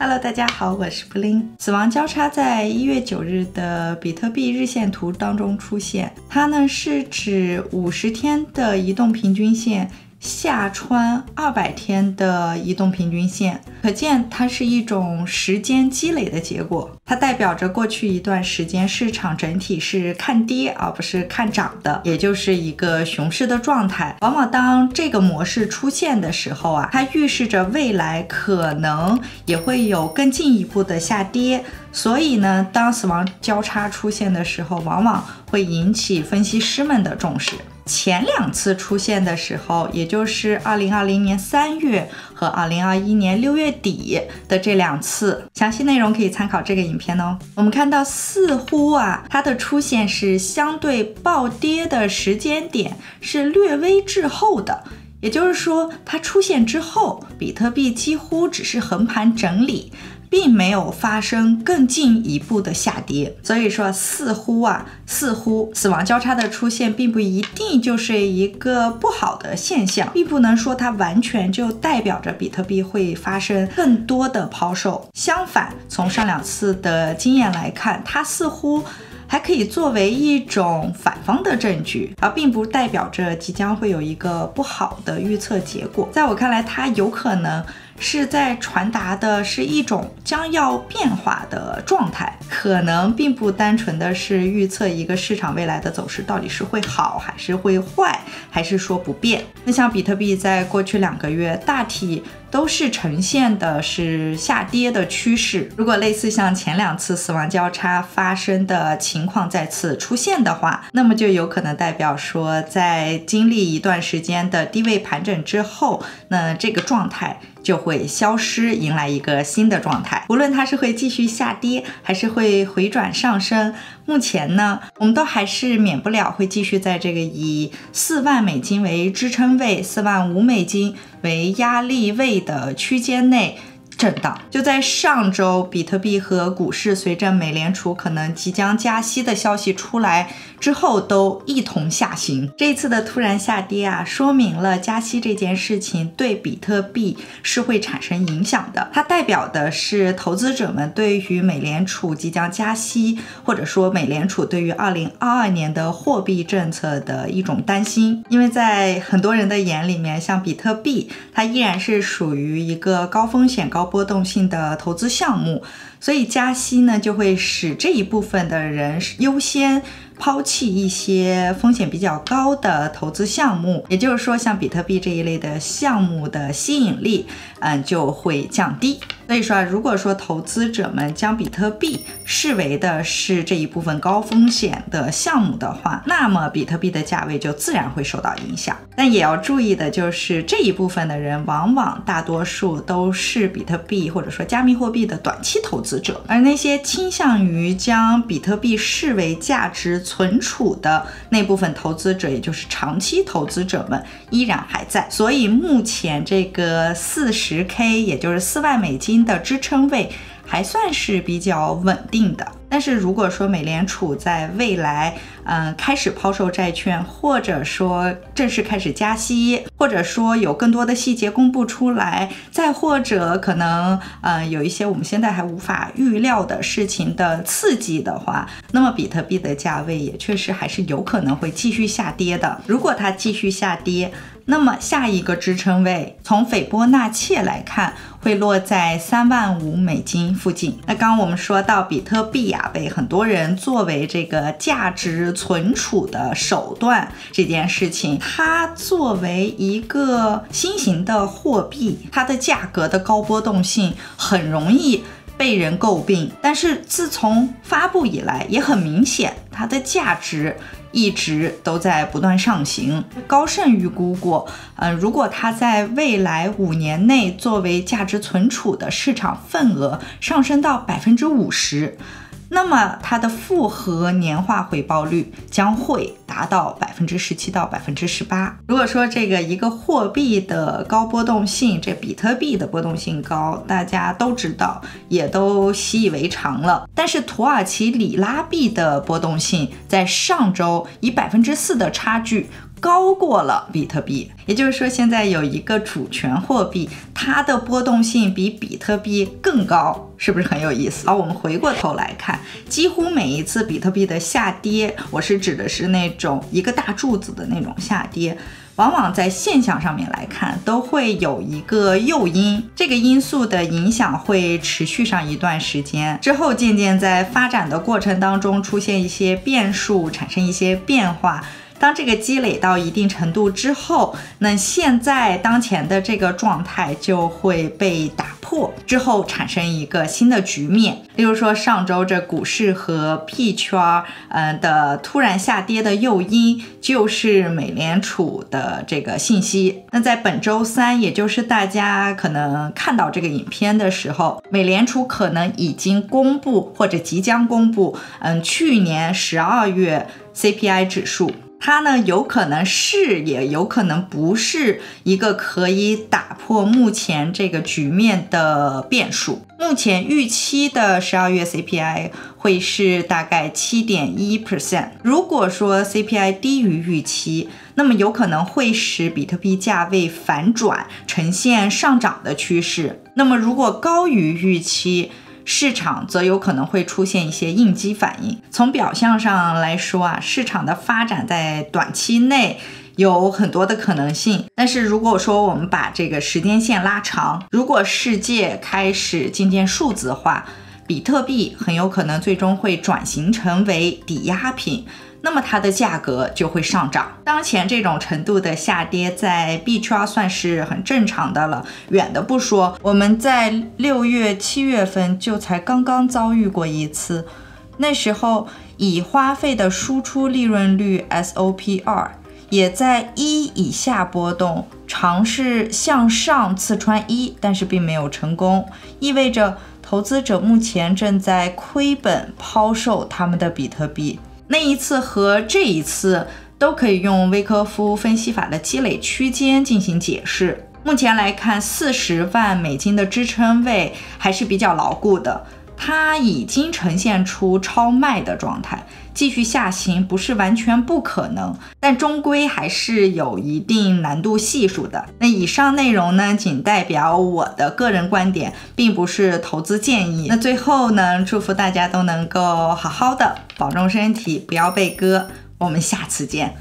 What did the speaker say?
Hello，大家好，我是布林。死亡交叉在一月九日的比特币日线图当中出现，它呢是指五十天的移动平均线。下穿二百天的移动平均线，可见它是一种时间积累的结果。它代表着过去一段时间市场整体是看跌而不是看涨的，也就是一个熊市的状态。往往当这个模式出现的时候啊，它预示着未来可能也会有更进一步的下跌。所以呢，当死亡交叉出现的时候，往往会引起分析师们的重视。前两次出现的时候，也就是二零二零年三月和二零二一年六月底的这两次，详细内容可以参考这个影片哦。我们看到，似乎啊，它的出现是相对暴跌的时间点是略微滞后的，也就是说，它出现之后，比特币几乎只是横盘整理。并没有发生更进一步的下跌，所以说似乎啊，似乎死亡交叉的出现并不一定就是一个不好的现象，并不能说它完全就代表着比特币会发生更多的抛售。相反，从上两次的经验来看，它似乎还可以作为一种反方的证据，而并不代表着即将会有一个不好的预测结果。在我看来，它有可能。是在传达的是一种将要变化的状态，可能并不单纯的是预测一个市场未来的走势到底是会好还是会坏，还是说不变。那像比特币在过去两个月大体。都是呈现的是下跌的趋势。如果类似像前两次死亡交叉发生的情况再次出现的话，那么就有可能代表说，在经历一段时间的低位盘整之后，那这个状态就会消失，迎来一个新的状态。无论它是会继续下跌，还是会回转上升，目前呢，我们都还是免不了会继续在这个以四万美金为支撑位，四万五美金。为压力位的区间内。震荡就在上周，比特币和股市随着美联储可能即将加息的消息出来之后，都一同下行。这一次的突然下跌啊，说明了加息这件事情对比特币是会产生影响的。它代表的是投资者们对于美联储即将加息，或者说美联储对于二零二二年的货币政策的一种担心。因为在很多人的眼里面，像比特币，它依然是属于一个高风险高。波动性的投资项目，所以加息呢，就会使这一部分的人优先。抛弃一些风险比较高的投资项目，也就是说，像比特币这一类的项目的吸引力，嗯，就会降低。所以说啊，如果说投资者们将比特币视为的是这一部分高风险的项目的话，那么比特币的价位就自然会受到影响。但也要注意的就是，这一部分的人往往大多数都是比特币或者说加密货币的短期投资者，而那些倾向于将比特币视为价值。存储的那部分投资者，也就是长期投资者们，依然还在。所以目前这个四十 K，也就是四万美金的支撑位。还算是比较稳定的，但是如果说美联储在未来，嗯，开始抛售债券，或者说正式开始加息，或者说有更多的细节公布出来，再或者可能，嗯，有一些我们现在还无法预料的事情的刺激的话，那么比特币的价位也确实还是有可能会继续下跌的。如果它继续下跌，那么下一个支撑位，从斐波那契来看，会落在三万五美金附近。那刚刚我们说到比特币啊，被很多人作为这个价值存储的手段这件事情，它作为一个新型的货币，它的价格的高波动性很容易被人诟病。但是自从发布以来，也很明显，它的价值。一直都在不断上行。高盛预估过，嗯，如果它在未来五年内作为价值存储的市场份额上升到百分之五十。那么它的复合年化回报率将会达到百分之十七到百分之十八。如果说这个一个货币的高波动性，这比特币的波动性高，大家都知道，也都习以为常了。但是土耳其里拉币的波动性在上周以百分之四的差距。高过了比特币。也就是说，现在有一个主权货币，它的波动性比比特币更高，是不是很有意思？好，我们回过头来看，几乎每一次比特币的下跌，我是指的是那种一个大柱子的那种下跌。往往在现象上面来看，都会有一个诱因，这个因素的影响会持续上一段时间，之后渐渐在发展的过程当中出现一些变数，产生一些变化。当这个积累到一定程度之后，那现在当前的这个状态就会被打破，之后产生一个新的局面。例如说，上周这股市和币圈儿，嗯的突然下跌的诱因就是美联储的这个信息。那在本周三，也就是大家可能看到这个影片的时候，美联储可能已经公布或者即将公布，嗯，去年十二月 CPI 指数。它呢，有可能是，也有可能不是一个可以打破目前这个局面的变数。目前预期的十二月 CPI 会是大概七点一 percent。如果说 CPI 低于预期，那么有可能会使比特币价位反转，呈现上涨的趋势。那么如果高于预期，市场则有可能会出现一些应激反应。从表象上来说啊，市场的发展在短期内有很多的可能性。但是如果说我们把这个时间线拉长，如果世界开始渐渐数字化，比特币很有可能最终会转型成为抵押品。那么它的价格就会上涨。当前这种程度的下跌，在币圈算是很正常的了。远的不说，我们在六月、七月份就才刚刚遭遇过一次，那时候已花费的输出利润率 SOP 二也在一以下波动，尝试向上刺穿一，但是并没有成功，意味着投资者目前正在亏本抛售他们的比特币。那一次和这一次都可以用威科夫分析法的积累区间进行解释。目前来看，四十万美金的支撑位还是比较牢固的。它已经呈现出超卖的状态，继续下行不是完全不可能，但终归还是有一定难度系数的。那以上内容呢，仅代表我的个人观点，并不是投资建议。那最后呢，祝福大家都能够好好的，保重身体，不要被割。我们下次见。